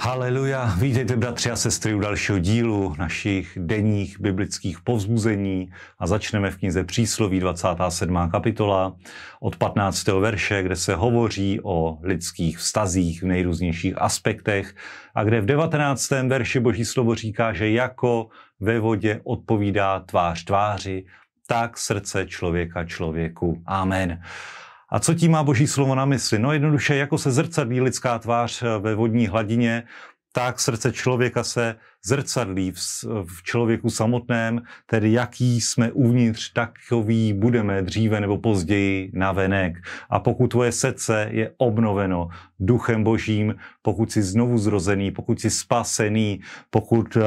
Haleluja, vítejte bratři a sestry u dalšího dílu našich denních biblických povzbuzení a začneme v knize Přísloví 27. kapitola od 15. verše, kde se hovoří o lidských vztazích v nejrůznějších aspektech a kde v 19. verši Boží slovo říká, že jako ve vodě odpovídá tvář tváři, tak srdce člověka člověku. Amen. A co tím má Boží slovo na mysli? No jednoduše, jako se zrcadlí lidská tvář ve vodní hladině, tak srdce člověka se zrcadlí v, v člověku samotném, tedy jaký jsme uvnitř, takový budeme dříve nebo později na venek. A pokud tvoje srdce je obnoveno duchem božím, pokud jsi znovu zrozený, pokud jsi spasený, pokud, eh,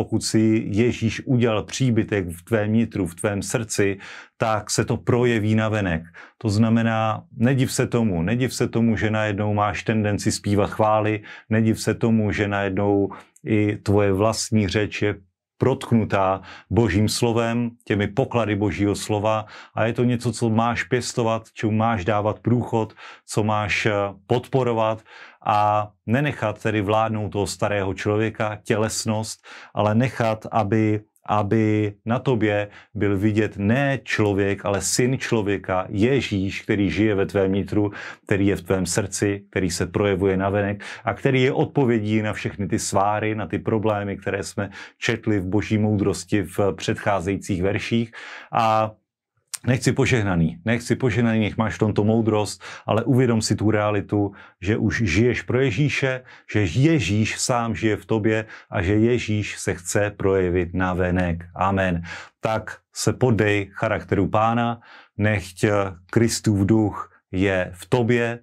pokud si Ježíš udělal příbytek v tvém nitru, v tvém srdci, tak se to projeví na venek. To znamená, nediv se tomu, nediv se tomu, že najednou máš tendenci zpívat chvály, nediv se tomu, že najednou i tvoje vlastní řeč je protknutá božím slovem, těmi poklady božího slova. A je to něco, co máš pěstovat, čemu máš dávat průchod, co máš eh, podporovat a nenechat tedy vládnout toho starého člověka, tělesnost, ale nechat, aby aby na tobě byl vidět ne člověk, ale syn člověka, Ježíš, který žije ve tvém nitru, který je v tvém srdci, který se projevuje na venek a který je odpovědí na všechny ty sváry, na ty problémy, které jsme četli v boží moudrosti v předcházejících verších. A Nechci požehnaný, nechci požehnaný, nech máš v tomto moudrost, ale uvědom si tu realitu, že už žiješ pro Ježíše, že Ježíš sám žije v tobě a že Ježíš se chce projevit na venek. Amen. Tak se podej charakteru pána, nechť Kristův duch je v tobě,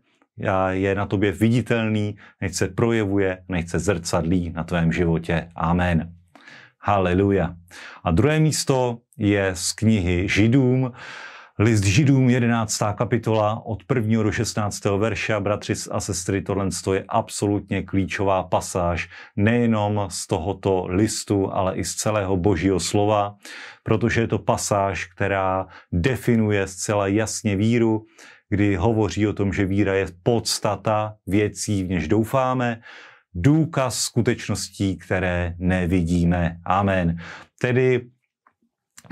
a je na tobě viditelný, nech se projevuje, nech se zrcadlí na tvém životě. Amen. Haleluja. A druhé místo je z knihy Židům, List Židům, 11. kapitola, od 1. do 16. verše. Bratři a sestry, tohle je absolutně klíčová pasáž, nejenom z tohoto listu, ale i z celého božího slova, protože je to pasáž, která definuje zcela jasně víru, kdy hovoří o tom, že víra je podstata věcí, v něž doufáme, důkaz skutečností, které nevidíme. Amen. Tedy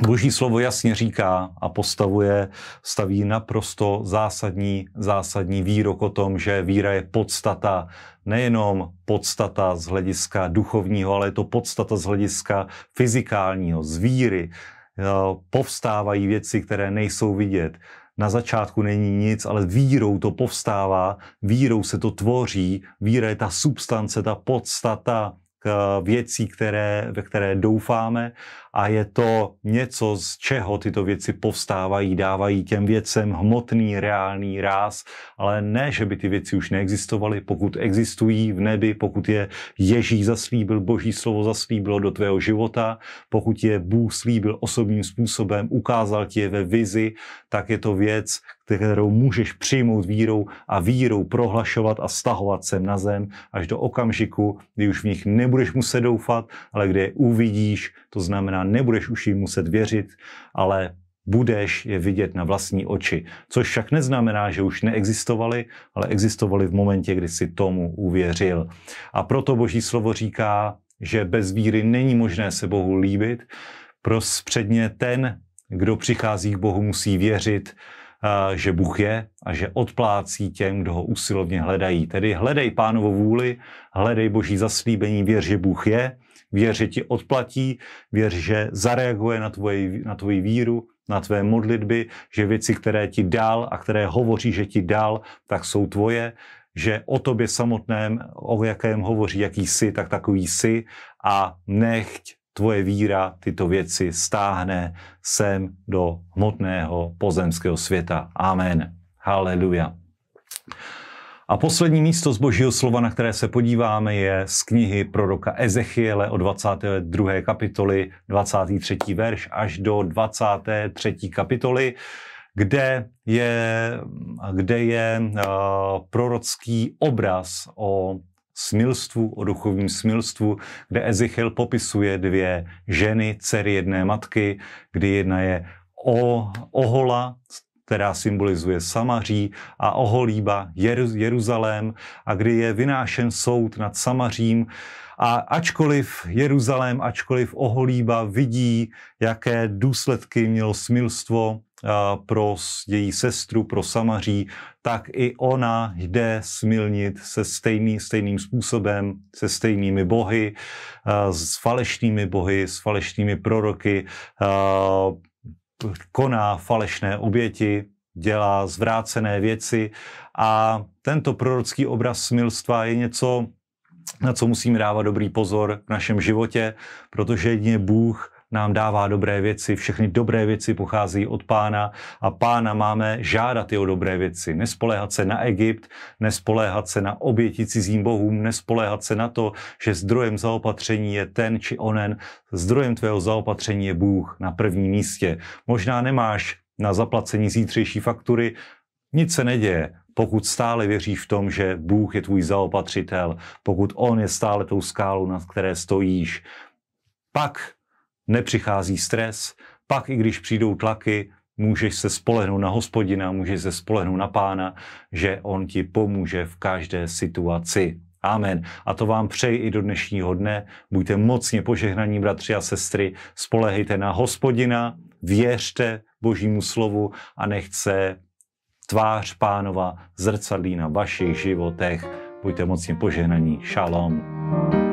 Boží slovo jasně říká a postavuje, staví naprosto zásadní, zásadní výrok o tom, že víra je podstata, nejenom podstata z hlediska duchovního, ale je to podstata z hlediska fyzikálního, z víry. Povstávají věci, které nejsou vidět na začátku není nic, ale vírou to povstává, vírou se to tvoří, víra je ta substance, ta podstata věcí, které, ve které doufáme a je to něco, z čeho tyto věci povstávají, dávají těm věcem hmotný, reálný ráz, ale ne, že by ty věci už neexistovaly, pokud existují v nebi, pokud je Ježíš zaslíbil, Boží slovo zaslíbilo do tvého života, pokud je Bůh slíbil osobním způsobem, ukázal ti je ve vizi, tak je to věc, kterou můžeš přijmout vírou a vírou prohlašovat a stahovat sem na zem až do okamžiku, kdy už v nich nebudeš muset doufat, ale kde je uvidíš, to znamená, nebudeš už jim muset věřit, ale budeš je vidět na vlastní oči. Což však neznamená, že už neexistovali, ale existovali v momentě, kdy si tomu uvěřil. A proto Boží slovo říká, že bez víry není možné se Bohu líbit. Prostředně ten, kdo přichází k Bohu, musí věřit, že Bůh je a že odplácí těm, kdo ho usilovně hledají. Tedy hledej pánovo vůli, hledej boží zaslíbení, věř, že Bůh je, věř, že ti odplatí, věř, že zareaguje na tvoji, na tvoji víru, na tvé modlitby, že věci, které ti dal a které hovoří, že ti dal, tak jsou tvoje, že o tobě samotném, o jakém hovoří, jaký jsi, tak takový jsi a nechť tvoje víra tyto věci stáhne sem do hmotného pozemského světa. Amen. Haleluja. A poslední místo z božího slova, na které se podíváme, je z knihy proroka Ezechiele od 22. kapitoly, 23. verš až do 23. kapitoly, kde je, kde je uh, prorocký obraz o smilstvu, o duchovním smilstvu, kde Ezechiel popisuje dvě ženy, dcery jedné matky, kdy jedna je o, ohola, která symbolizuje Samaří a oholíba Jeruzalém a kdy je vynášen soud nad Samařím. A ačkoliv Jeruzalém, ačkoliv oholíba vidí, jaké důsledky mělo smilstvo pro její sestru, pro Samaří, tak i ona jde smilnit se stejný, stejným způsobem, se stejnými bohy, s falešnými bohy, s falešnými proroky, koná falešné oběti, dělá zvrácené věci a tento prorocký obraz smilstva je něco, na co musíme dávat dobrý pozor v našem životě, protože jedině Bůh nám dává dobré věci, všechny dobré věci pochází od pána a pána máme žádat i o dobré věci. Nespoléhat se na Egypt, nespoléhat se na oběti cizím bohům, nespoléhat se na to, že zdrojem zaopatření je ten či onen. Zdrojem tvého zaopatření je Bůh na prvním místě. Možná nemáš na zaplacení zítřejší faktury, nic se neděje, pokud stále věříš v tom, že Bůh je tvůj zaopatřitel, pokud On je stále tou skálou, na které stojíš, pak nepřichází stres, pak i když přijdou tlaky, můžeš se spolehnout na hospodina, můžeš se spolehnout na pána, že on ti pomůže v každé situaci. Amen. A to vám přeji i do dnešního dne. Buďte mocně požehnaní, bratři a sestry. Spolehejte na hospodina, věřte božímu slovu a nechce tvář pánova zrcadlí na vašich životech. Buďte mocně požehnaní. Shalom.